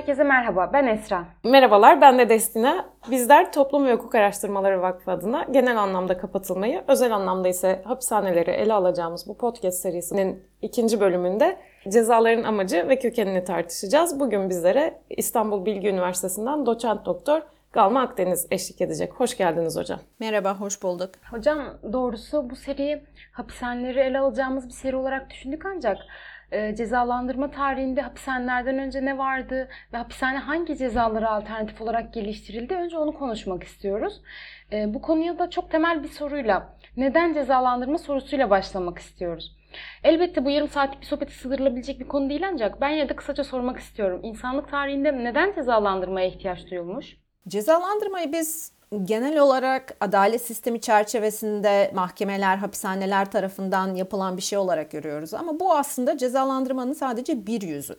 Herkese merhaba, ben Esra. Merhabalar, ben de Destina. Bizler Toplum ve Hukuk Araştırmaları Vakfı adına genel anlamda kapatılmayı, özel anlamda ise hapishaneleri ele alacağımız bu podcast serisinin ikinci bölümünde cezaların amacı ve kökenini tartışacağız. Bugün bizlere İstanbul Bilgi Üniversitesi'nden doçent doktor Galma Akdeniz eşlik edecek. Hoş geldiniz hocam. Merhaba, hoş bulduk. Hocam doğrusu bu seriyi hapishaneleri ele alacağımız bir seri olarak düşündük ancak e, cezalandırma tarihinde hapishanelerden önce ne vardı ve hapishane hangi cezalara alternatif olarak geliştirildi? Önce onu konuşmak istiyoruz. E, bu konuya da çok temel bir soruyla, neden cezalandırma sorusuyla başlamak istiyoruz. Elbette bu yarım saatlik bir sohbeti sığdırılabilecek bir konu değil ancak ben yine de kısaca sormak istiyorum. İnsanlık tarihinde neden cezalandırmaya ihtiyaç duyulmuş? Cezalandırmayı biz genel olarak adalet sistemi çerçevesinde mahkemeler, hapishaneler tarafından yapılan bir şey olarak görüyoruz. Ama bu aslında cezalandırmanın sadece bir yüzü.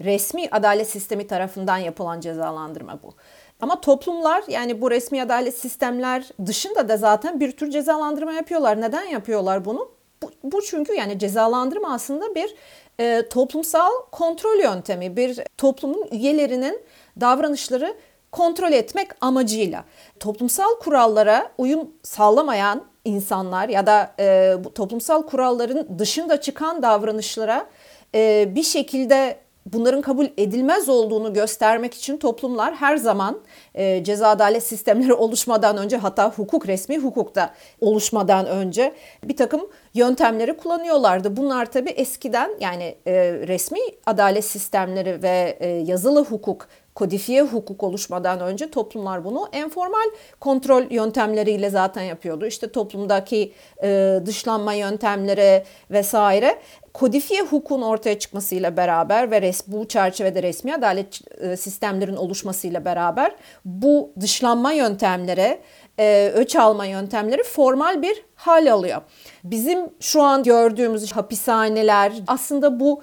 Resmi adalet sistemi tarafından yapılan cezalandırma bu. Ama toplumlar yani bu resmi adalet sistemler dışında da zaten bir tür cezalandırma yapıyorlar. Neden yapıyorlar bunu? Bu, bu çünkü yani cezalandırma aslında bir e, toplumsal kontrol yöntemi, bir toplumun üyelerinin davranışları kontrol etmek amacıyla toplumsal kurallara uyum sağlamayan insanlar ya da e, bu toplumsal kuralların dışında çıkan davranışlara e, bir şekilde bunların kabul edilmez olduğunu göstermek için toplumlar her zaman e, ceza adalet sistemleri oluşmadan önce hatta hukuk resmi hukukta oluşmadan önce bir takım yöntemleri kullanıyorlardı. Bunlar tabi eskiden yani e, resmi adalet sistemleri ve e, yazılı hukuk kodifiye hukuk oluşmadan önce toplumlar bunu enformal kontrol yöntemleriyle zaten yapıyordu. İşte toplumdaki e, dışlanma yöntemleri vesaire kodifiye hukukun ortaya çıkmasıyla beraber ve res, bu çerçevede resmi adalet e, sistemlerin oluşmasıyla beraber bu dışlanma yöntemleri, e, öç alma yöntemleri formal bir hal alıyor. Bizim şu an gördüğümüz hapishaneler aslında bu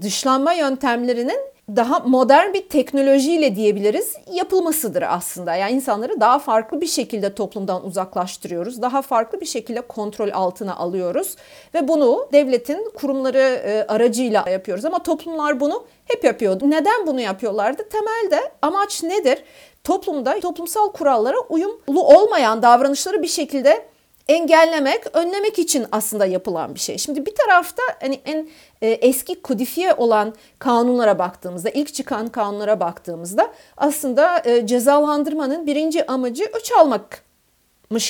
dışlanma yöntemlerinin daha modern bir teknolojiyle diyebiliriz yapılmasıdır aslında. Yani insanları daha farklı bir şekilde toplumdan uzaklaştırıyoruz. Daha farklı bir şekilde kontrol altına alıyoruz ve bunu devletin kurumları e, aracıyla yapıyoruz. Ama toplumlar bunu hep yapıyordu. Neden bunu yapıyorlardı? Temelde amaç nedir? Toplumda toplumsal kurallara uyumlu olmayan davranışları bir şekilde engellemek, önlemek için aslında yapılan bir şey. Şimdi bir tarafta hani en e, eski kodifiye olan kanunlara baktığımızda, ilk çıkan kanunlara baktığımızda aslında e, cezalandırmanın birinci amacı öç almak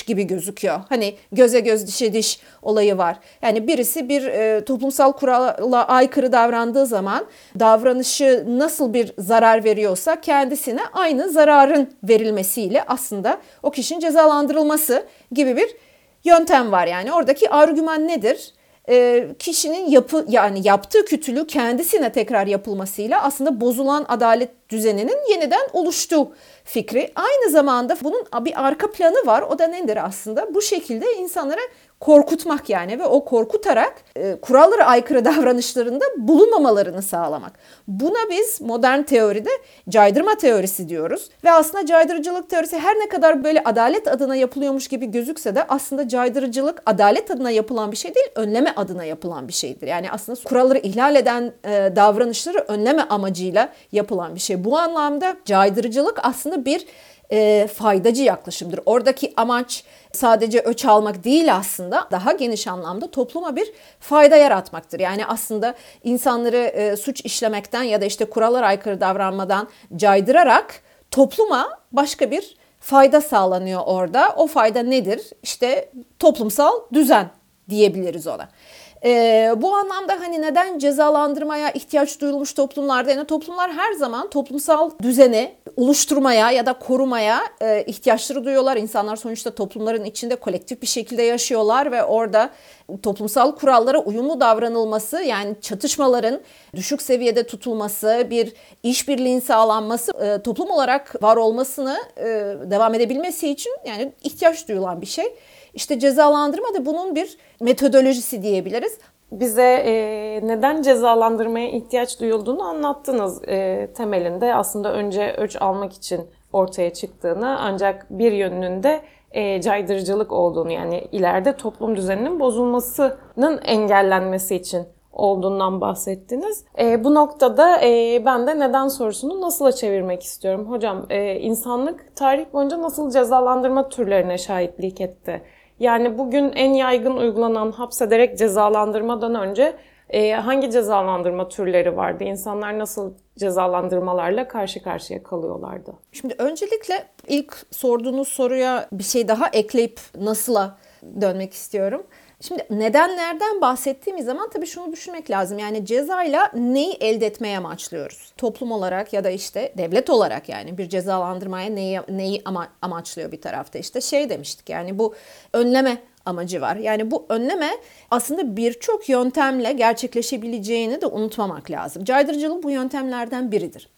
gibi gözüküyor. Hani göze göz dişe diş olayı var. Yani birisi bir e, toplumsal kurala aykırı davrandığı zaman davranışı nasıl bir zarar veriyorsa kendisine aynı zararın verilmesiyle aslında o kişinin cezalandırılması gibi bir yöntem var yani. Oradaki argüman nedir? E, kişinin yapı yani yaptığı kötülüğü kendisine tekrar yapılmasıyla aslında bozulan adalet düzeninin yeniden oluştuğu fikri. Aynı zamanda bunun bir arka planı var. O da nedir aslında? Bu şekilde insanlara korkutmak yani ve o korkutarak e, kurallara aykırı davranışlarında bulunmamalarını sağlamak. Buna biz modern teoride caydırma teorisi diyoruz. Ve aslında caydırıcılık teorisi her ne kadar böyle adalet adına yapılıyormuş gibi gözükse de aslında caydırıcılık adalet adına yapılan bir şey değil, önleme adına yapılan bir şeydir. Yani aslında kuralları ihlal eden e, davranışları önleme amacıyla yapılan bir şey. Bu anlamda caydırıcılık aslında bir e, faydacı yaklaşımdır. Oradaki amaç sadece öç almak değil aslında daha geniş anlamda topluma bir fayda yaratmaktır. Yani aslında insanları e, suç işlemekten ya da işte kurallara aykırı davranmadan caydırarak topluma başka bir fayda sağlanıyor orada. O fayda nedir? İşte toplumsal düzen diyebiliriz ona. E, bu anlamda hani neden cezalandırmaya ihtiyaç duyulmuş toplumlarda yani toplumlar her zaman toplumsal düzeni oluşturmaya ya da korumaya e, ihtiyaçları duyuyorlar. İnsanlar sonuçta toplumların içinde kolektif bir şekilde yaşıyorlar ve orada toplumsal kurallara uyumlu davranılması yani çatışmaların düşük seviyede tutulması, bir işbirliğin sağlanması e, toplum olarak var olmasını e, devam edebilmesi için yani ihtiyaç duyulan bir şey. İşte cezalandırma da bunun bir metodolojisi diyebiliriz. Bize e, neden cezalandırmaya ihtiyaç duyulduğunu anlattınız. E, temelinde aslında önce ölç almak için ortaya çıktığını ancak bir yönünün de e, caydırıcılık olduğunu yani ileride toplum düzeninin bozulmasının engellenmesi için olduğundan bahsettiniz. E, bu noktada e, ben de neden sorusunu nasıla çevirmek istiyorum. Hocam e, insanlık tarih boyunca nasıl cezalandırma türlerine şahitlik etti? Yani bugün en yaygın uygulanan hapsederek cezalandırmadan önce e, hangi cezalandırma türleri vardı? İnsanlar nasıl cezalandırmalarla karşı karşıya kalıyorlardı? Şimdi öncelikle ilk sorduğunuz soruya bir şey daha ekleyip nasıla dönmek istiyorum. Şimdi nedenlerden bahsettiğimiz zaman tabii şunu düşünmek lazım. Yani cezayla neyi elde etmeye amaçlıyoruz? Toplum olarak ya da işte devlet olarak yani bir cezalandırmaya neyi, neyi ama, amaçlıyor bir tarafta? İşte şey demiştik yani bu önleme amacı var. Yani bu önleme aslında birçok yöntemle gerçekleşebileceğini de unutmamak lazım. Caydırıcılık bu yöntemlerden biridir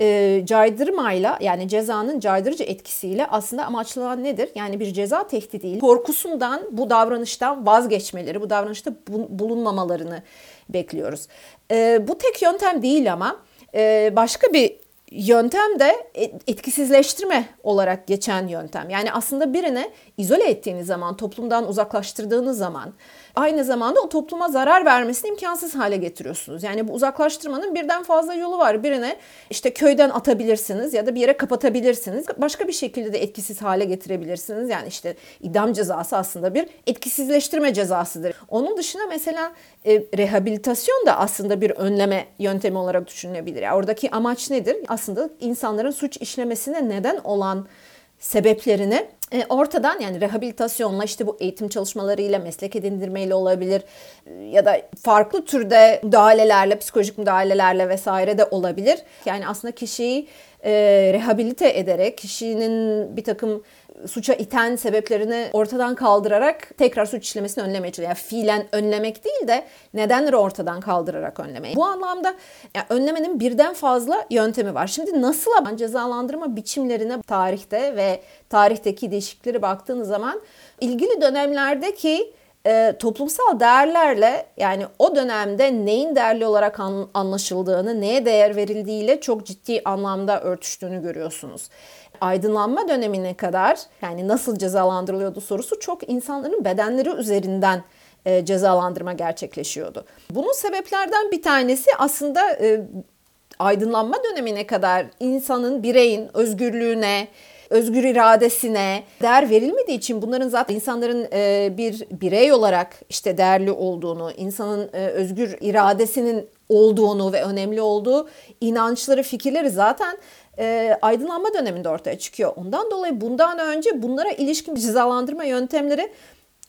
e, caydırmayla yani cezanın caydırıcı etkisiyle aslında amaçlanan nedir? Yani bir ceza tehdidiyle korkusundan bu davranıştan vazgeçmeleri, bu davranışta bulunmamalarını bekliyoruz. E, bu tek yöntem değil ama e, başka bir yöntem de etkisizleştirme olarak geçen yöntem. Yani aslında birini izole ettiğiniz zaman, toplumdan uzaklaştırdığınız zaman aynı zamanda o topluma zarar vermesini imkansız hale getiriyorsunuz. Yani bu uzaklaştırmanın birden fazla yolu var. Birine işte köyden atabilirsiniz ya da bir yere kapatabilirsiniz. Başka bir şekilde de etkisiz hale getirebilirsiniz. Yani işte idam cezası aslında bir etkisizleştirme cezasıdır. Onun dışında mesela e, rehabilitasyon da aslında bir önleme yöntemi olarak düşünülebilir. Yani oradaki amaç nedir? Aslında insanların suç işlemesine neden olan sebeplerini ortadan yani rehabilitasyonla işte bu eğitim çalışmalarıyla meslek edindirmeyle olabilir e, ya da farklı türde müdahalelerle psikolojik müdahalelerle vesaire de olabilir. Yani aslında kişiyi e, rehabilite ederek kişinin bir takım suça iten sebeplerini ortadan kaldırarak tekrar suç işlemesini önlemeye çalışıyor. Yani fiilen önlemek değil de nedenleri ortadan kaldırarak önlemeyi. Bu anlamda yani önlemenin birden fazla yöntemi var. Şimdi nasıl cezalandırma biçimlerine tarihte ve tarihteki değişiklikleri baktığınız zaman ilgili dönemlerdeki e, toplumsal değerlerle yani o dönemde neyin değerli olarak an, anlaşıldığını, neye değer verildiğiyle çok ciddi anlamda örtüştüğünü görüyorsunuz aydınlanma dönemine kadar yani nasıl cezalandırılıyordu sorusu çok insanların bedenleri üzerinden e, cezalandırma gerçekleşiyordu. Bunun sebeplerden bir tanesi aslında e, aydınlanma dönemine kadar insanın, bireyin özgürlüğüne, özgür iradesine değer verilmediği için bunların zaten insanların e, bir birey olarak işte değerli olduğunu, insanın e, özgür iradesinin olduğunu ve önemli olduğu inançları, fikirleri zaten e, aydınlanma döneminde ortaya çıkıyor. Ondan dolayı bundan önce bunlara ilişkin cezalandırma yöntemleri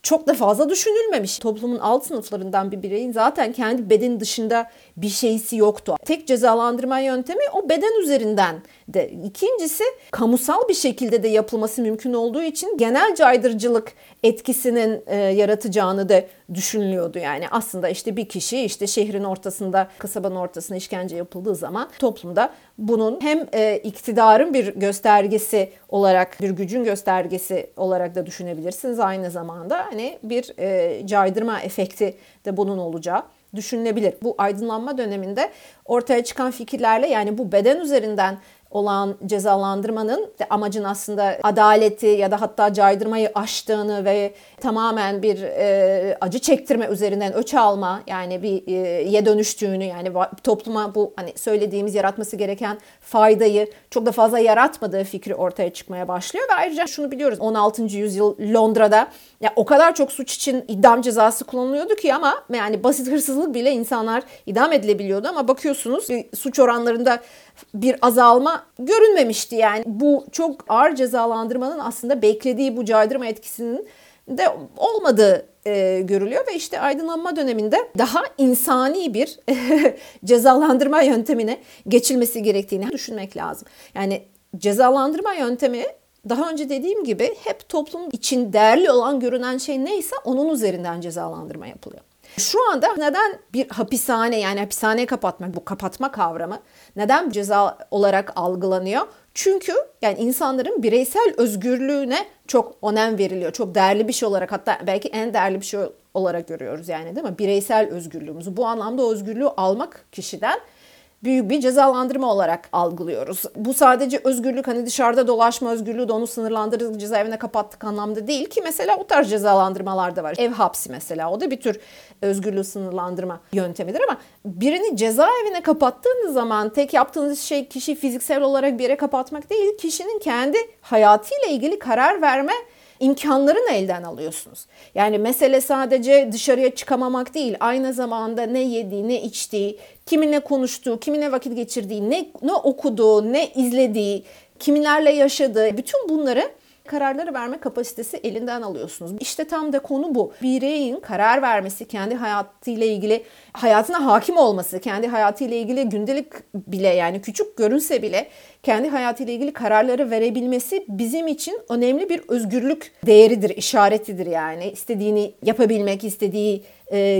çok da fazla düşünülmemiş. Toplumun alt sınıflarından bir bireyin zaten kendi beden dışında bir şeysi yoktu. Tek cezalandırma yöntemi o beden üzerinden de. İkincisi kamusal bir şekilde de yapılması mümkün olduğu için genel caydırıcılık etkisinin e, yaratacağını da düşünülüyordu. Yani aslında işte bir kişi işte şehrin ortasında, kasabanın ortasında işkence yapıldığı zaman toplumda bunun hem e, iktidarın bir göstergesi olarak, bir gücün göstergesi olarak da düşünebilirsiniz. Aynı zamanda hani bir e, caydırma efekti de bunun olacağı düşünülebilir. Bu aydınlanma döneminde ortaya çıkan fikirlerle yani bu beden üzerinden olan cezalandırmanın amacın aslında adaleti ya da hatta caydırmayı aştığını ve tamamen bir e, acı çektirme üzerinden öç alma yani bir e, ye dönüştüğünü yani topluma bu hani söylediğimiz yaratması gereken faydayı çok da fazla yaratmadığı fikri ortaya çıkmaya başlıyor ve ayrıca şunu biliyoruz 16. yüzyıl Londra'da ya o kadar çok suç için idam cezası kullanılıyordu ki ama yani basit hırsızlık bile insanlar idam edilebiliyordu ama bakıyorsunuz suç oranlarında bir azalma görünmemişti yani. Bu çok ağır cezalandırmanın aslında beklediği bu caydırma etkisinin de olmadığı e, görülüyor ve işte aydınlanma döneminde daha insani bir cezalandırma yöntemine geçilmesi gerektiğini düşünmek lazım. Yani cezalandırma yöntemi daha önce dediğim gibi hep toplum için değerli olan görünen şey neyse onun üzerinden cezalandırma yapılıyor. Şu anda neden bir hapishane yani hapishaneye kapatmak bu kapatma kavramı neden ceza olarak algılanıyor? Çünkü yani insanların bireysel özgürlüğüne çok önem veriliyor. Çok değerli bir şey olarak hatta belki en değerli bir şey olarak görüyoruz yani değil mi? Bireysel özgürlüğümüzü. Bu anlamda özgürlüğü almak kişiden büyük bir cezalandırma olarak algılıyoruz. Bu sadece özgürlük hani dışarıda dolaşma özgürlüğü de onu sınırlandırdık cezaevine kapattık anlamda değil ki mesela o tarz cezalandırmalar da var. Ev hapsi mesela o da bir tür özgürlüğü sınırlandırma yöntemidir ama birini cezaevine kapattığınız zaman tek yaptığınız şey kişi fiziksel olarak bir yere kapatmak değil kişinin kendi hayatıyla ilgili karar verme imkanlarını elden alıyorsunuz. Yani mesele sadece dışarıya çıkamamak değil, aynı zamanda ne yediği, ne içtiği, kiminle konuştuğu, kiminle vakit geçirdiği, ne, ne okuduğu, ne izlediği, kiminlerle yaşadığı, bütün bunları kararları verme kapasitesi elinden alıyorsunuz. İşte tam da konu bu. Bireyin karar vermesi, kendi hayatıyla ilgili hayatına hakim olması, kendi hayatıyla ilgili gündelik bile yani küçük görünse bile kendi hayatıyla ilgili kararları verebilmesi bizim için önemli bir özgürlük değeridir, işaretidir yani. İstediğini yapabilmek, istediği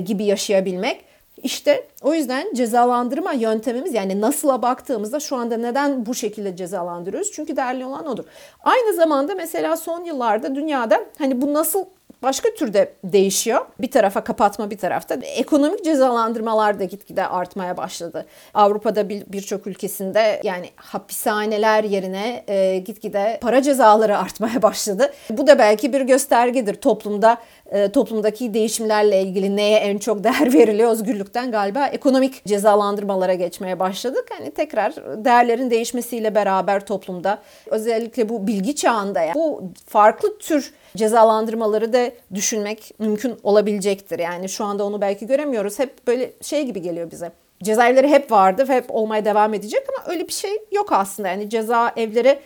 gibi yaşayabilmek. İşte o yüzden cezalandırma yöntemimiz yani nasıla baktığımızda şu anda neden bu şekilde cezalandırıyoruz? Çünkü değerli olan odur. Aynı zamanda mesela son yıllarda dünyada hani bu nasıl başka türde değişiyor. Bir tarafa kapatma bir tarafta. Ekonomik cezalandırmalar da gitgide artmaya başladı. Avrupa'da birçok ülkesinde yani hapishaneler yerine e, gitgide para cezaları artmaya başladı. Bu da belki bir göstergedir toplumda e, toplumdaki değişimlerle ilgili neye en çok değer veriliyor özgürlükten galiba ekonomik cezalandırmalara geçmeye başladık. Hani tekrar değerlerin değişmesiyle beraber toplumda özellikle bu bilgi çağında ya bu farklı tür cezalandırmaları da düşünmek mümkün olabilecektir. Yani şu anda onu belki göremiyoruz. Hep böyle şey gibi geliyor bize. Cezaevleri hep vardı ve hep olmaya devam edecek ama öyle bir şey yok aslında. Yani ceza evleri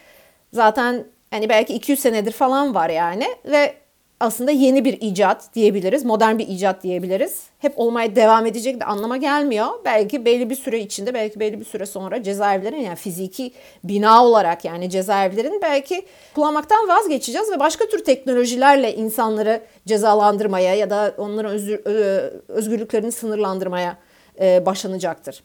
zaten hani belki 200 senedir falan var yani ve aslında yeni bir icat diyebiliriz. Modern bir icat diyebiliriz. Hep olmaya devam edecek de anlama gelmiyor. Belki belli bir süre içinde, belki belli bir süre sonra cezaevlerin yani fiziki bina olarak yani cezaevlerin belki kullanmaktan vazgeçeceğiz ve başka tür teknolojilerle insanları cezalandırmaya ya da onların özgür, özgürlüklerini sınırlandırmaya başlanacaktır.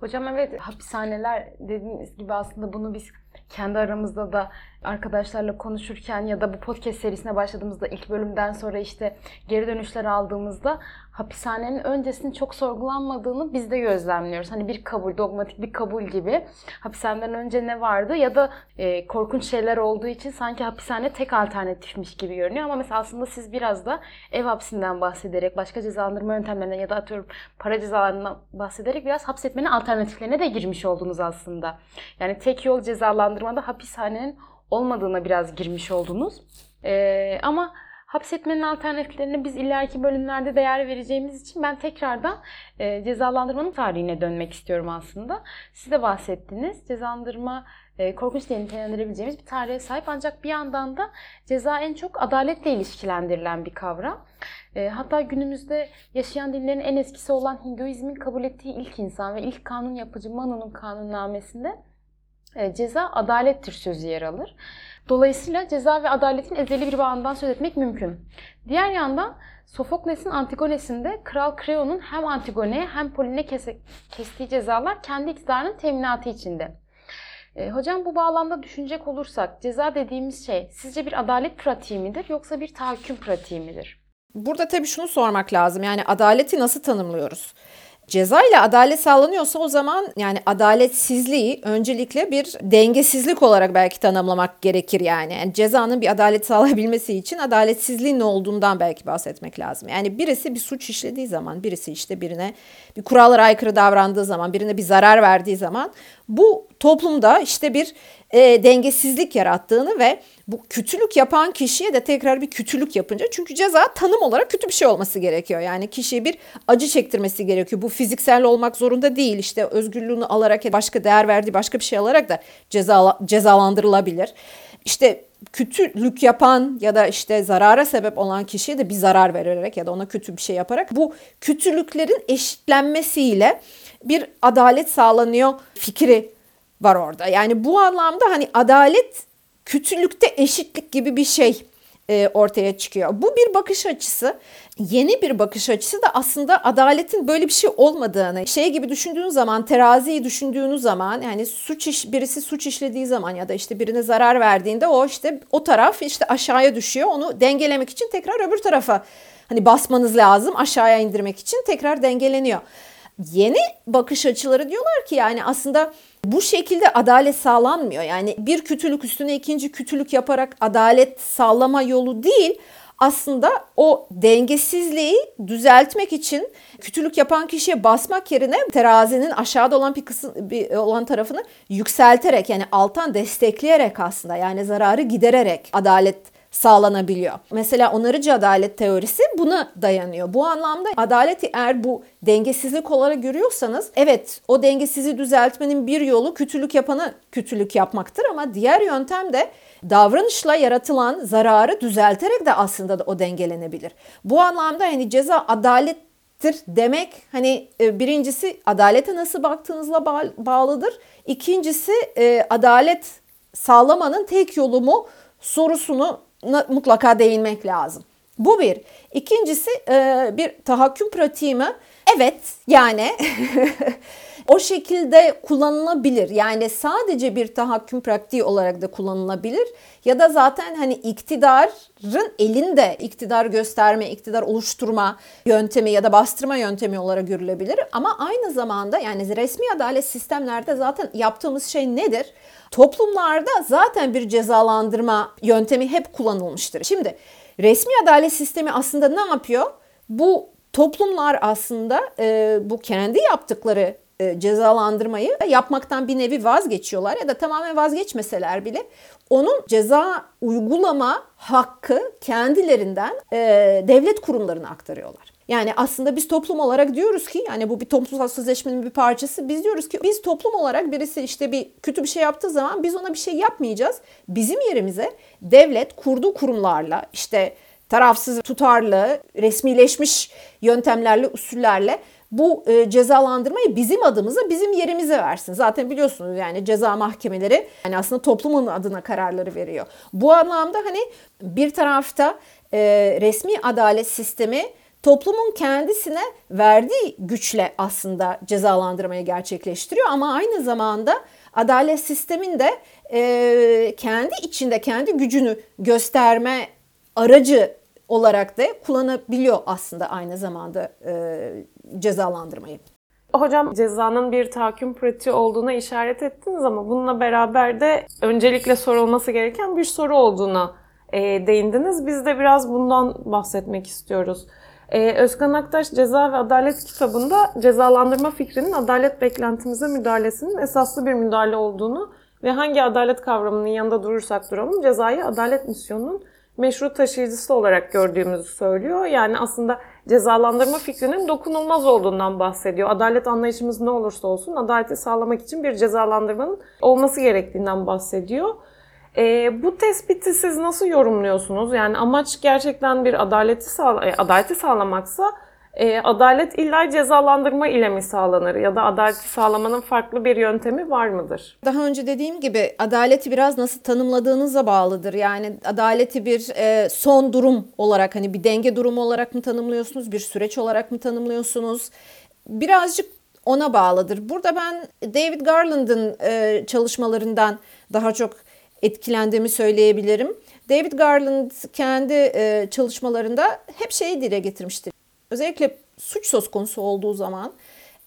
Hocam evet hapishaneler dediğiniz gibi aslında bunu biz kendi aramızda da arkadaşlarla konuşurken ya da bu podcast serisine başladığımızda ilk bölümden sonra işte geri dönüşler aldığımızda hapishanenin öncesinin çok sorgulanmadığını biz de gözlemliyoruz. Hani bir kabul, dogmatik bir kabul gibi. Hapishaneden önce ne vardı ya da e, korkunç şeyler olduğu için sanki hapishane tek alternatifmiş gibi görünüyor. Ama mesela aslında siz biraz da ev hapsinden bahsederek, başka cezalandırma yöntemlerinden ya da atıyorum para cezalarından bahsederek biraz hapsetmenin alternatiflerine de girmiş oldunuz aslında. Yani tek yol cezalandırmada hapishanenin olmadığına biraz girmiş oldunuz. Ee, ama hapsetmenin alternatiflerine biz ileriki bölümlerde değer vereceğimiz için ben tekrardan e, cezalandırmanın tarihine dönmek istiyorum aslında. Siz de bahsettiniz. Cezalandırma e, korkunç diye nitelendirebileceğimiz bir tarihe sahip ancak bir yandan da ceza en çok adaletle ilişkilendirilen bir kavram. E, hatta günümüzde yaşayan dinlerin en eskisi olan Hinduizmin kabul ettiği ilk insan ve ilk kanun yapıcı Manu'nun kanunnamesinde e, ceza adalettir sözü yer alır. Dolayısıyla ceza ve adaletin ezeli bir bağından söz etmek mümkün. Diğer yandan Sofokles'in Antigones'inde Kral Kreon'un hem Antigone'ye hem Polin'e kestiği cezalar kendi iktidarının teminatı içinde. E, hocam bu bağlamda düşünecek olursak ceza dediğimiz şey sizce bir adalet pratiği midir yoksa bir tahakküm pratiği midir? Burada tabii şunu sormak lazım. Yani adaleti nasıl tanımlıyoruz? Ceza ile adalet sağlanıyorsa o zaman yani adaletsizliği öncelikle bir dengesizlik olarak belki tanımlamak gerekir yani. yani cezanın bir adalet sağlayabilmesi için adaletsizliğin ne olduğundan belki bahsetmek lazım. Yani birisi bir suç işlediği zaman, birisi işte birine bir kurallara aykırı davrandığı zaman, birine bir zarar verdiği zaman bu toplumda işte bir e, dengesizlik yarattığını ve bu kötülük yapan kişiye de tekrar bir kötülük yapınca çünkü ceza tanım olarak kötü bir şey olması gerekiyor. Yani kişiye bir acı çektirmesi gerekiyor. Bu fiziksel olmak zorunda değil. İşte özgürlüğünü alarak başka değer verdiği başka bir şey alarak da ceza, cezalandırılabilir. İşte kötülük yapan ya da işte zarara sebep olan kişiye de bir zarar vererek ya da ona kötü bir şey yaparak bu kötülüklerin eşitlenmesiyle bir adalet sağlanıyor fikri var orada. Yani bu anlamda hani adalet kötülükte eşitlik gibi bir şey e, ortaya çıkıyor. Bu bir bakış açısı. Yeni bir bakış açısı da aslında adaletin böyle bir şey olmadığını, şey gibi düşündüğünüz zaman, teraziyi düşündüğünüz zaman yani suç iş birisi suç işlediği zaman ya da işte birine zarar verdiğinde o işte o taraf işte aşağıya düşüyor. Onu dengelemek için tekrar öbür tarafa hani basmanız lazım aşağıya indirmek için tekrar dengeleniyor. Yeni bakış açıları diyorlar ki yani aslında bu şekilde adalet sağlanmıyor. Yani bir kötülük üstüne ikinci kötülük yaparak adalet sağlama yolu değil aslında o dengesizliği düzeltmek için kötülük yapan kişiye basmak yerine terazinin aşağıda olan bir kısım bir olan tarafını yükselterek yani alttan destekleyerek aslında yani zararı gidererek adalet sağlanabiliyor. Mesela onarıcı adalet teorisi buna dayanıyor. Bu anlamda adaleti eğer bu dengesizlik olarak görüyorsanız evet o dengesizliği düzeltmenin bir yolu kötülük yapana kötülük yapmaktır ama diğer yöntem de davranışla yaratılan zararı düzelterek de aslında da o dengelenebilir. Bu anlamda hani ceza adalettir demek hani e, birincisi adalete nasıl baktığınızla bağlıdır. İkincisi e, adalet sağlamanın tek yolu mu sorusunu mutlaka değinmek lazım. Bu bir. İkincisi e, bir tahakküm pratiği mi? Evet yani o şekilde kullanılabilir. Yani sadece bir tahakküm pratiği olarak da kullanılabilir. Ya da zaten hani iktidarın elinde iktidar gösterme, iktidar oluşturma yöntemi ya da bastırma yöntemi olarak görülebilir. Ama aynı zamanda yani resmi adalet sistemlerde zaten yaptığımız şey nedir? Toplumlarda zaten bir cezalandırma yöntemi hep kullanılmıştır. Şimdi resmi adalet sistemi aslında ne yapıyor? Bu toplumlar aslında e, bu kendi yaptıkları e, cezalandırmayı yapmaktan bir nevi vazgeçiyorlar ya da tamamen vazgeçmeseler bile onun ceza uygulama hakkı kendilerinden e, devlet kurumlarına aktarıyorlar. Yani aslında biz toplum olarak diyoruz ki yani bu bir toplumsal sözleşmenin bir parçası. Biz diyoruz ki biz toplum olarak birisi işte bir kötü bir şey yaptığı zaman biz ona bir şey yapmayacağız. Bizim yerimize devlet kurduğu kurumlarla işte tarafsız, tutarlı, resmileşmiş yöntemlerle, usullerle bu e, cezalandırmayı bizim adımıza, bizim yerimize versin. Zaten biliyorsunuz yani ceza mahkemeleri yani aslında toplumun adına kararları veriyor. Bu anlamda hani bir tarafta e, resmi adalet sistemi toplumun kendisine verdiği güçle aslında cezalandırmayı gerçekleştiriyor ama aynı zamanda adalet sisteminde e, kendi içinde kendi gücünü gösterme aracı olarak da kullanabiliyor aslında aynı zamanda e, cezalandırmayı. Hocam cezanın bir tahakküm pratiği olduğuna işaret ettiniz ama bununla beraber de öncelikle sorulması gereken bir soru olduğuna e, değindiniz. Biz de biraz bundan bahsetmek istiyoruz. E, Özkan Aktaş Ceza ve Adalet kitabında cezalandırma fikrinin adalet beklentimize müdahalesinin esaslı bir müdahale olduğunu ve hangi adalet kavramının yanında durursak duralım cezayı adalet misyonunun meşru taşıyıcısı olarak gördüğümüzü söylüyor. Yani aslında cezalandırma fikrinin dokunulmaz olduğundan bahsediyor. Adalet anlayışımız ne olursa olsun adaleti sağlamak için bir cezalandırmanın olması gerektiğinden bahsediyor. E, bu tespiti siz nasıl yorumluyorsunuz? Yani amaç gerçekten bir adaleti, sağla e, adaleti sağlamaksa e, adalet illa cezalandırma ile mi sağlanır ya da adaleti sağlamanın farklı bir yöntemi var mıdır? Daha önce dediğim gibi adaleti biraz nasıl tanımladığınıza bağlıdır. Yani adaleti bir e, son durum olarak hani bir denge durumu olarak mı tanımlıyorsunuz, bir süreç olarak mı tanımlıyorsunuz? Birazcık ona bağlıdır. Burada ben David Garland'ın e, çalışmalarından daha çok etkilendiğimi söyleyebilirim. David Garland kendi e, çalışmalarında hep şeyi dile getirmiştir. Özellikle suç söz konusu olduğu zaman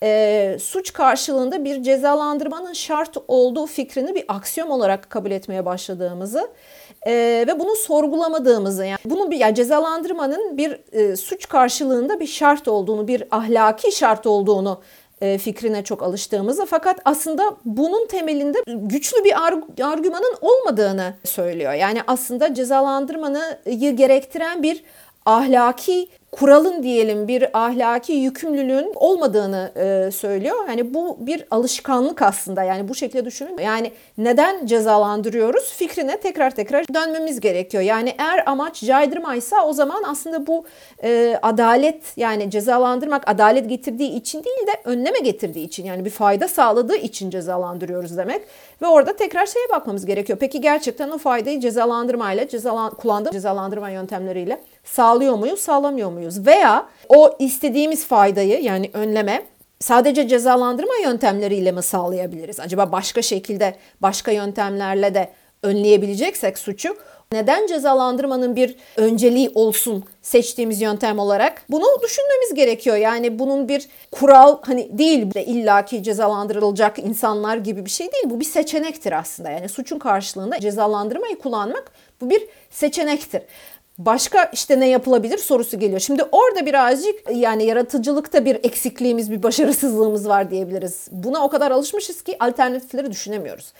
e, suç karşılığında bir cezalandırmanın şart olduğu fikrini bir aksiyom olarak kabul etmeye başladığımızı e, ve bunu sorgulamadığımızı yani bunu bir yani cezalandırmanın bir e, suç karşılığında bir şart olduğunu, bir ahlaki şart olduğunu fikrine çok alıştığımızı fakat aslında bunun temelinde güçlü bir argümanın olmadığını söylüyor. Yani aslında cezalandırmayı gerektiren bir ahlaki kuralın diyelim bir ahlaki yükümlülüğün olmadığını e, söylüyor. Yani bu bir alışkanlık aslında. Yani bu şekilde düşünün. Yani neden cezalandırıyoruz fikrine tekrar tekrar dönmemiz gerekiyor. Yani eğer amaç caydırmaysa o zaman aslında bu e, adalet yani cezalandırmak adalet getirdiği için değil de önleme getirdiği için yani bir fayda sağladığı için cezalandırıyoruz demek. Ve orada tekrar şeye bakmamız gerekiyor. Peki gerçekten o faydayı cezalandırmayla, cezalan, kullandığım cezalandırma yöntemleriyle sağlıyor muyuz, sağlamıyor muyuz? Veya o istediğimiz faydayı yani önleme sadece cezalandırma yöntemleriyle mi sağlayabiliriz? Acaba başka şekilde, başka yöntemlerle de önleyebileceksek suçu Neden cezalandırmanın bir önceliği olsun seçtiğimiz yöntem olarak? Bunu düşünmemiz gerekiyor. Yani bunun bir kural hani değil de illaki cezalandırılacak insanlar gibi bir şey değil. Bu bir seçenektir aslında. Yani suçun karşılığında cezalandırmayı kullanmak bu bir seçenektir. Başka işte ne yapılabilir sorusu geliyor. Şimdi orada birazcık yani yaratıcılıkta bir eksikliğimiz, bir başarısızlığımız var diyebiliriz. Buna o kadar alışmışız ki alternatifleri düşünemiyoruz.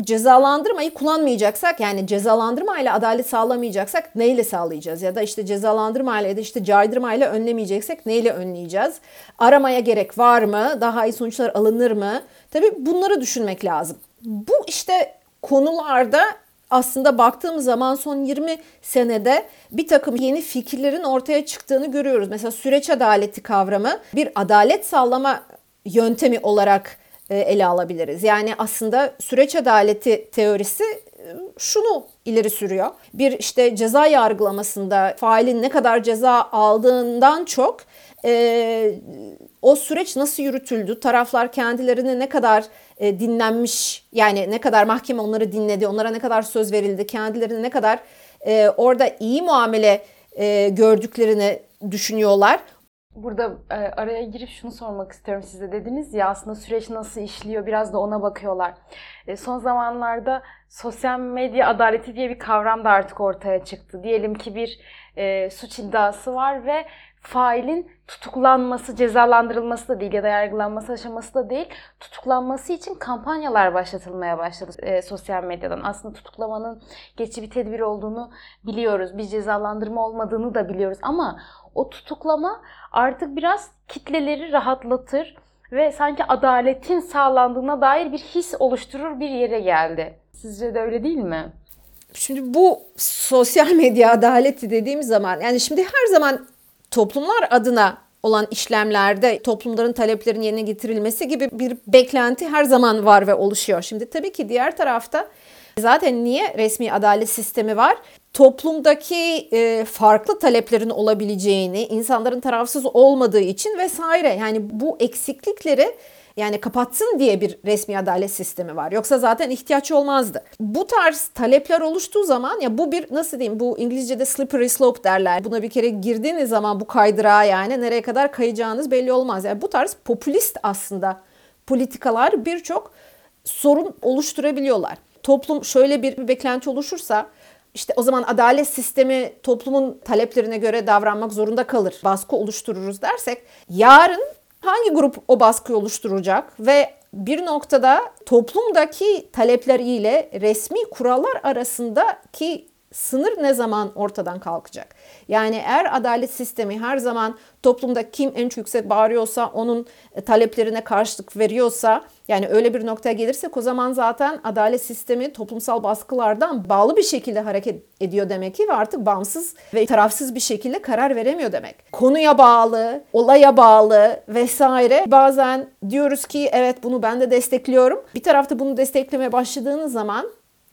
Cezalandırmayı kullanmayacaksak yani cezalandırma ile adalet sağlamayacaksak neyle sağlayacağız? Ya da işte cezalandırma ile ya da işte caydırma ile önlemeyeceksek neyle önleyeceğiz? Aramaya gerek var mı? Daha iyi sonuçlar alınır mı? Tabii bunları düşünmek lazım. Bu işte konularda aslında baktığımız zaman son 20 senede bir takım yeni fikirlerin ortaya çıktığını görüyoruz. Mesela süreç adaleti kavramı bir adalet sağlama yöntemi olarak e, ele alabiliriz. Yani aslında süreç adaleti teorisi e, şunu ileri sürüyor. Bir işte ceza yargılamasında failin ne kadar ceza aldığından çok e, o süreç nasıl yürütüldü, taraflar kendilerini ne kadar e, dinlenmiş, yani ne kadar mahkeme onları dinledi, onlara ne kadar söz verildi, kendilerini ne kadar e, orada iyi muamele e, gördüklerini düşünüyorlar. Burada e, araya girip şunu sormak istiyorum size. Dediniz ya aslında süreç nasıl işliyor biraz da ona bakıyorlar. E, son zamanlarda sosyal medya adaleti diye bir kavram da artık ortaya çıktı. Diyelim ki bir e, suç iddiası var ve failin tutuklanması, cezalandırılması da değil ya da yargılanması aşaması da değil, tutuklanması için kampanyalar başlatılmaya başladı e, sosyal medyadan. Aslında tutuklamanın geçici bir tedbir olduğunu biliyoruz. Bir cezalandırma olmadığını da biliyoruz ama o tutuklama artık biraz kitleleri rahatlatır ve sanki adaletin sağlandığına dair bir his oluşturur bir yere geldi. Sizce de öyle değil mi? Şimdi bu sosyal medya adaleti dediğimiz zaman yani şimdi her zaman toplumlar adına olan işlemlerde toplumların taleplerinin yerine getirilmesi gibi bir beklenti her zaman var ve oluşuyor. Şimdi tabii ki diğer tarafta zaten niye resmi adalet sistemi var? Toplumdaki e, farklı taleplerin olabileceğini, insanların tarafsız olmadığı için vesaire. Yani bu eksiklikleri yani kapatsın diye bir resmi adalet sistemi var. Yoksa zaten ihtiyaç olmazdı. Bu tarz talepler oluştuğu zaman ya bu bir nasıl diyeyim bu İngilizce'de slippery slope derler. Buna bir kere girdiğiniz zaman bu kaydırağa yani nereye kadar kayacağınız belli olmaz. Yani bu tarz popülist aslında politikalar birçok sorun oluşturabiliyorlar. Toplum şöyle bir, bir beklenti oluşursa işte o zaman adalet sistemi toplumun taleplerine göre davranmak zorunda kalır. Baskı oluştururuz dersek yarın hangi grup o baskıyı oluşturacak? Ve bir noktada toplumdaki talepler ile resmi kurallar arasındaki sınır ne zaman ortadan kalkacak? Yani eğer adalet sistemi her zaman toplumda kim en yüksek bağırıyorsa onun taleplerine karşılık veriyorsa yani öyle bir noktaya gelirsek o zaman zaten adalet sistemi toplumsal baskılardan bağlı bir şekilde hareket ediyor demek ki ve artık bağımsız ve tarafsız bir şekilde karar veremiyor demek. Konuya bağlı, olaya bağlı vesaire. Bazen diyoruz ki evet bunu ben de destekliyorum. Bir tarafta bunu desteklemeye başladığınız zaman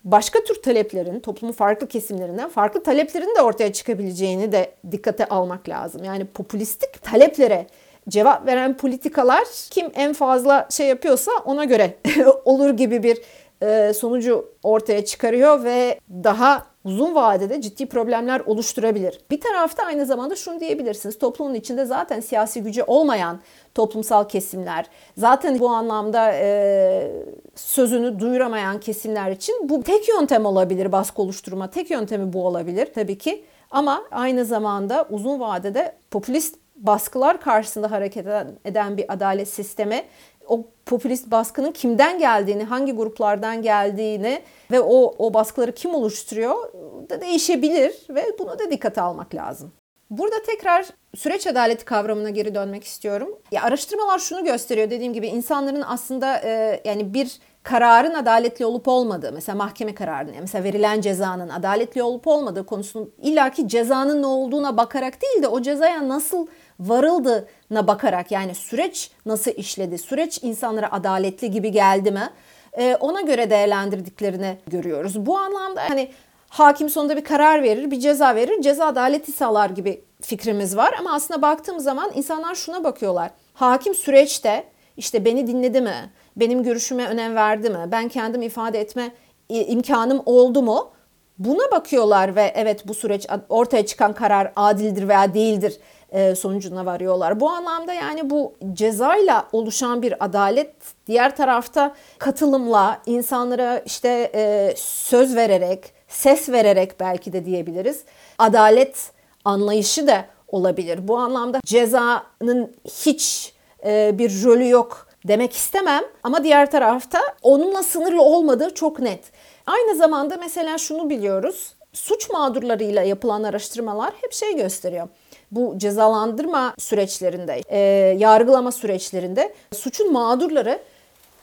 başka tür taleplerin, toplumun farklı kesimlerinden farklı taleplerin de ortaya çıkabileceğini de dikkate almak lazım. Yani popülistik taleplere cevap veren politikalar kim en fazla şey yapıyorsa ona göre olur gibi bir e, sonucu ortaya çıkarıyor ve daha uzun vadede ciddi problemler oluşturabilir. Bir tarafta aynı zamanda şunu diyebilirsiniz. Toplumun içinde zaten siyasi gücü olmayan toplumsal kesimler, zaten bu anlamda e, sözünü duyuramayan kesimler için bu tek yöntem olabilir baskı oluşturma. Tek yöntemi bu olabilir tabii ki. Ama aynı zamanda uzun vadede popülist baskılar karşısında hareket eden bir adalet sistemi popülist baskının kimden geldiğini, hangi gruplardan geldiğini ve o, o baskıları kim oluşturuyor da değişebilir ve bunu da dikkate almak lazım. Burada tekrar süreç adaleti kavramına geri dönmek istiyorum. Ya araştırmalar şunu gösteriyor dediğim gibi insanların aslında e, yani bir kararın adaletli olup olmadığı, mesela mahkeme kararının, mesela verilen cezanın adaletli olup olmadığı konusunu illaki cezanın ne olduğuna bakarak değil de o cezaya nasıl varıldığına bakarak yani süreç nasıl işledi, süreç insanlara adaletli gibi geldi mi e, ona göre değerlendirdiklerini görüyoruz. Bu anlamda hani hakim sonunda bir karar verir, bir ceza verir, ceza adaleti sağlar gibi fikrimiz var. Ama aslında baktığım zaman insanlar şuna bakıyorlar. Hakim süreçte işte beni dinledi mi? Benim görüşüme önem verdi mi? Ben kendim ifade etme imkanım oldu mu? Buna bakıyorlar ve evet bu süreç ortaya çıkan karar adildir veya değildir e, sonucuna varıyorlar. Bu anlamda yani bu cezayla oluşan bir adalet diğer tarafta katılımla insanlara işte e, söz vererek, ses vererek belki de diyebiliriz. Adalet anlayışı da olabilir. Bu anlamda cezanın hiç e, bir rolü yok demek istemem ama diğer tarafta onunla sınırlı olmadığı çok net. Aynı zamanda mesela şunu biliyoruz. Suç mağdurlarıyla yapılan araştırmalar hep şey gösteriyor. Bu cezalandırma süreçlerinde, e, yargılama süreçlerinde suçun mağdurları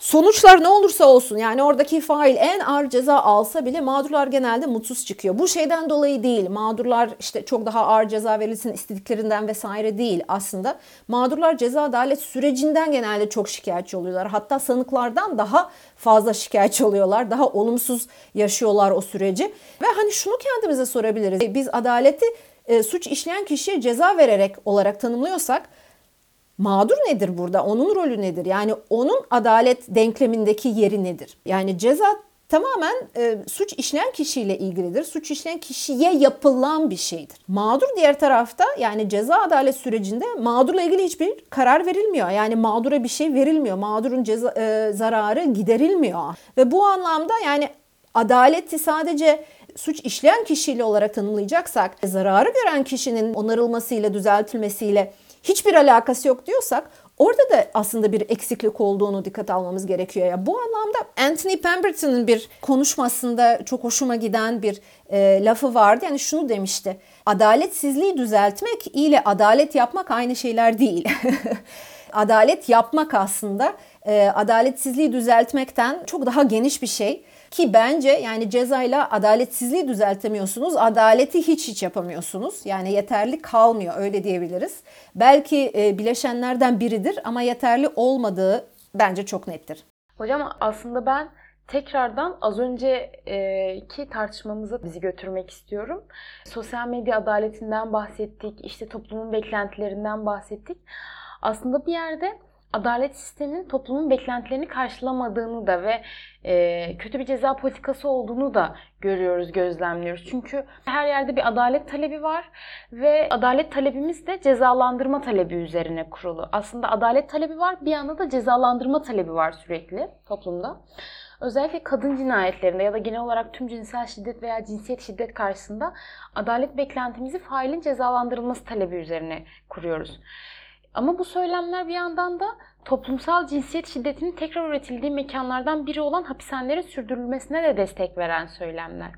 Sonuçlar ne olursa olsun yani oradaki fail en ağır ceza alsa bile mağdurlar genelde mutsuz çıkıyor. Bu şeyden dolayı değil. Mağdurlar işte çok daha ağır ceza verilsin istediklerinden vesaire değil aslında. Mağdurlar ceza adalet sürecinden genelde çok şikayetçi oluyorlar. Hatta sanıklardan daha fazla şikayetçi oluyorlar. Daha olumsuz yaşıyorlar o süreci. Ve hani şunu kendimize sorabiliriz. Biz adaleti e, suç işleyen kişiye ceza vererek olarak tanımlıyorsak mağdur nedir burada? Onun rolü nedir? Yani onun adalet denklemindeki yeri nedir? Yani ceza tamamen e, suç işleyen kişiyle ilgilidir. Suç işleyen kişiye yapılan bir şeydir. Mağdur diğer tarafta yani ceza adalet sürecinde mağdurla ilgili hiçbir karar verilmiyor. Yani mağdura bir şey verilmiyor. Mağdurun ceza, e, zararı giderilmiyor. Ve bu anlamda yani adaleti sadece suç işleyen kişiyle olarak tanımlayacaksak zararı gören kişinin onarılmasıyla, düzeltilmesiyle hiçbir alakası yok diyorsak orada da aslında bir eksiklik olduğunu dikkat almamız gerekiyor. Ya bu anlamda Anthony Pemberton'ın bir konuşmasında çok hoşuma giden bir e, lafı vardı. Yani şunu demişti. Adaletsizliği düzeltmek ile adalet yapmak aynı şeyler değil. adalet yapmak aslında e, adaletsizliği düzeltmekten çok daha geniş bir şey. Ki bence yani cezayla adaletsizliği düzeltemiyorsunuz. Adaleti hiç hiç yapamıyorsunuz. Yani yeterli kalmıyor öyle diyebiliriz. Belki e, bileşenlerden biridir ama yeterli olmadığı bence çok nettir. Hocam aslında ben tekrardan az önceki tartışmamıza bizi götürmek istiyorum. Sosyal medya adaletinden bahsettik, işte toplumun beklentilerinden bahsettik. Aslında bir yerde adalet sisteminin toplumun beklentilerini karşılamadığını da ve e, kötü bir ceza politikası olduğunu da görüyoruz, gözlemliyoruz. Çünkü her yerde bir adalet talebi var ve adalet talebimiz de cezalandırma talebi üzerine kurulu. Aslında adalet talebi var, bir yanda da cezalandırma talebi var sürekli toplumda. Özellikle kadın cinayetlerinde ya da genel olarak tüm cinsel şiddet veya cinsiyet şiddet karşısında adalet beklentimizi failin cezalandırılması talebi üzerine kuruyoruz. Ama bu söylemler bir yandan da toplumsal cinsiyet şiddetinin tekrar üretildiği mekanlardan biri olan hapishanelerin sürdürülmesine de destek veren söylemler.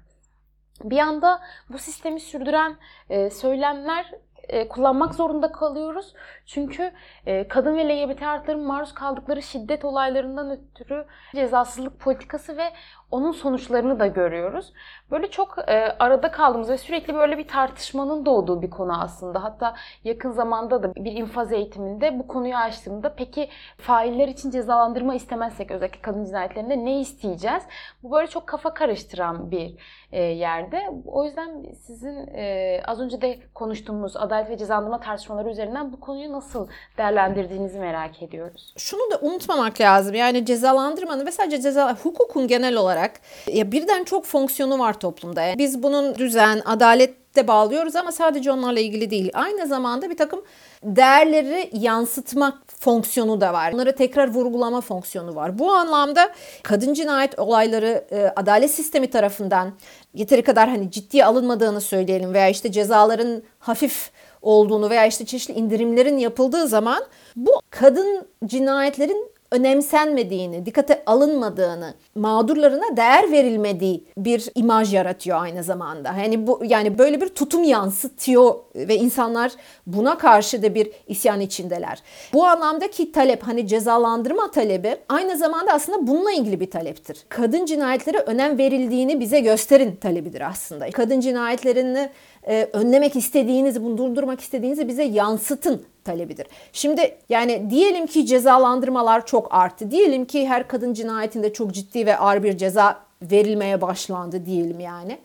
Bir yanda bu sistemi sürdüren e, söylemler e, kullanmak zorunda kalıyoruz. Çünkü e, kadın ve LGBT artıların maruz kaldıkları şiddet olaylarından ötürü cezasızlık politikası ve onun sonuçlarını da görüyoruz. Böyle çok e, arada kaldığımız ve sürekli böyle bir tartışmanın doğduğu bir konu aslında. Hatta yakın zamanda da bir infaz eğitiminde bu konuyu açtığımda peki failler için cezalandırma istemezsek özellikle kadın cinayetlerinde ne isteyeceğiz? Bu böyle çok kafa karıştıran bir e, yerde. O yüzden sizin e, az önce de konuştuğumuz adalet ve cezalandırma tartışmaları üzerinden bu konuyu nasıl değerlendirdiğinizi merak ediyoruz. Şunu da unutmamak lazım. Yani cezalandırmanın ve sadece ceza hukukun genel olarak ya birden çok fonksiyonu var toplumda. Yani biz bunun düzen, adalet de bağlıyoruz ama sadece onlarla ilgili değil. Aynı zamanda bir takım değerleri yansıtmak fonksiyonu da var. Bunları tekrar vurgulama fonksiyonu var. Bu anlamda kadın cinayet olayları e, adalet sistemi tarafından yeteri kadar hani ciddiye alınmadığını söyleyelim veya işte cezaların hafif olduğunu veya işte çeşitli indirimlerin yapıldığı zaman bu kadın cinayetlerin önemsenmediğini, dikkate alınmadığını, mağdurlarına değer verilmediği bir imaj yaratıyor aynı zamanda. Hani bu yani böyle bir tutum yansıtıyor ve insanlar buna karşı da bir isyan içindeler. Bu anlamdaki talep hani cezalandırma talebi aynı zamanda aslında bununla ilgili bir taleptir. Kadın cinayetleri önem verildiğini bize gösterin talebidir aslında. Kadın cinayetlerini e, önlemek istediğinizi, bunu durdurmak istediğinizi bize yansıtın talebidir. Şimdi yani diyelim ki cezalandırmalar çok arttı. Diyelim ki her kadın cinayetinde çok ciddi ve ağır bir ceza verilmeye başlandı diyelim yani.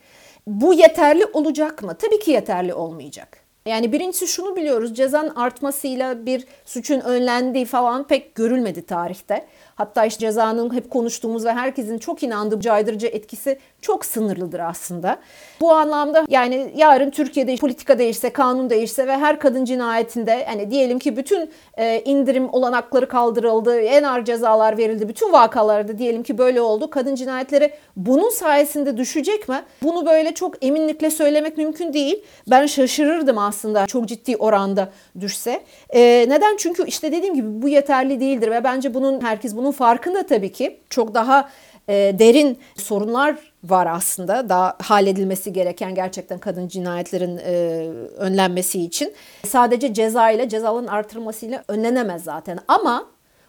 Bu yeterli olacak mı? Tabii ki yeterli olmayacak. Yani birincisi şunu biliyoruz cezanın artmasıyla bir suçun önlendiği falan pek görülmedi tarihte. Hatta işte cezanın hep konuştuğumuz ve herkesin çok inandığı caydırıcı etkisi çok sınırlıdır aslında. Bu anlamda yani yarın Türkiye'de politika değişse, kanun değişse ve her kadın cinayetinde hani diyelim ki bütün e, indirim olanakları kaldırıldı, en ağır cezalar verildi, bütün vakalarda diyelim ki böyle oldu. Kadın cinayetleri bunun sayesinde düşecek mi? Bunu böyle çok eminlikle söylemek mümkün değil. Ben şaşırırdım aslında çok ciddi oranda düşse. E, neden? Çünkü işte dediğim gibi bu yeterli değildir ve bence bunun herkes bunun farkında tabii ki. Çok daha e, derin sorunlar var aslında. Daha halledilmesi gereken gerçekten kadın cinayetlerin e, önlenmesi için. Sadece ceza ile cezaların artırılmasıyla önlenemez zaten. Ama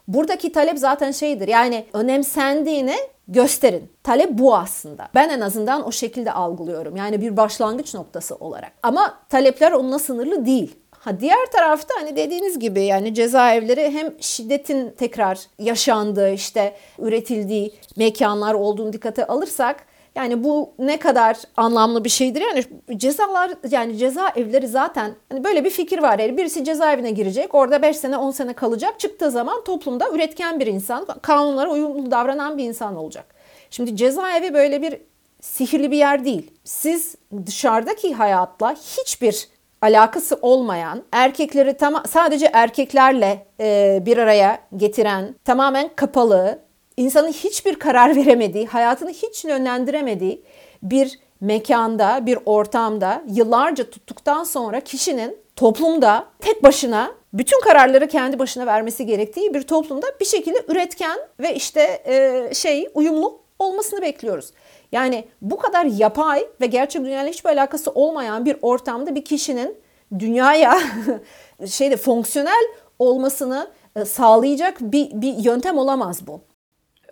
buradaki talep zaten şeydir. Yani önemsendiğini gösterin. Talep bu aslında. Ben en azından o şekilde algılıyorum. Yani bir başlangıç noktası olarak. Ama talepler onunla sınırlı değil. Ha diğer tarafta hani dediğiniz gibi yani cezaevleri hem şiddetin tekrar yaşandığı işte üretildiği mekanlar olduğunu dikkate alırsak yani bu ne kadar anlamlı bir şeydir. Yani cezalar yani cezaevleri zaten hani böyle bir fikir var. Yani birisi cezaevine girecek. Orada 5 sene 10 sene kalacak. Çıktığı zaman toplumda üretken bir insan, kanunlara uyumlu davranan bir insan olacak. Şimdi cezaevi böyle bir sihirli bir yer değil. Siz dışarıdaki hayatla hiçbir alakası olmayan, erkekleri tam sadece erkeklerle e, bir araya getiren, tamamen kapalı, insanın hiçbir karar veremediği, hayatını hiç yönlendiremediği bir mekanda, bir ortamda yıllarca tuttuktan sonra kişinin toplumda tek başına bütün kararları kendi başına vermesi gerektiği bir toplumda bir şekilde üretken ve işte e, şey uyumlu olmasını bekliyoruz. Yani bu kadar yapay ve gerçek dünyayla hiçbir alakası olmayan bir ortamda bir kişinin dünyaya şeyde fonksiyonel olmasını e, sağlayacak bir, bir yöntem olamaz bu.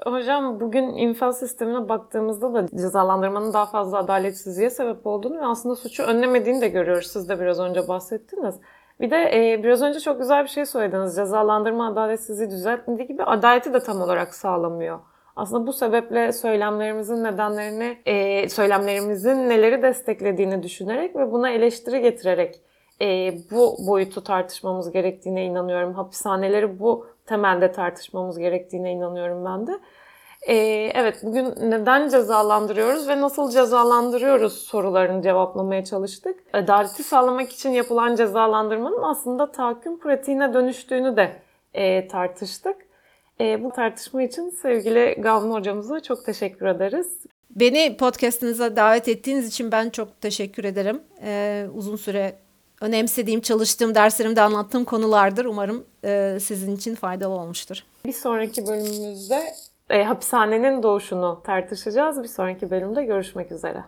Hocam bugün infaz sistemine baktığımızda da cezalandırmanın daha fazla adaletsizliğe sebep olduğunu ve aslında suçu önlemediğini de görüyoruz. Siz de biraz önce bahsettiniz. Bir de e, biraz önce çok güzel bir şey söylediniz. Cezalandırma adaletsizliği düzeltmediği gibi adaleti de tam olarak sağlamıyor. Aslında bu sebeple söylemlerimizin nedenlerini, e, söylemlerimizin neleri desteklediğini düşünerek ve buna eleştiri getirerek e, bu boyutu tartışmamız gerektiğine inanıyorum. Hapishaneleri bu temelde tartışmamız gerektiğine inanıyorum ben de. E, evet bugün neden cezalandırıyoruz ve nasıl cezalandırıyoruz sorularını cevaplamaya çalıştık. Adaleti sağlamak için yapılan cezalandırmanın aslında tahakküm pratiğine dönüştüğünü de e, tartıştık. E, bu tartışma için sevgili Gavin hocamıza çok teşekkür ederiz. Beni podcastınıza davet ettiğiniz için ben çok teşekkür ederim. Ee, uzun süre önemsediğim, çalıştığım, derslerimde anlattığım konulardır. Umarım e, sizin için faydalı olmuştur. Bir sonraki bölümümüzde e, hapishanenin doğuşunu tartışacağız. Bir sonraki bölümde görüşmek üzere.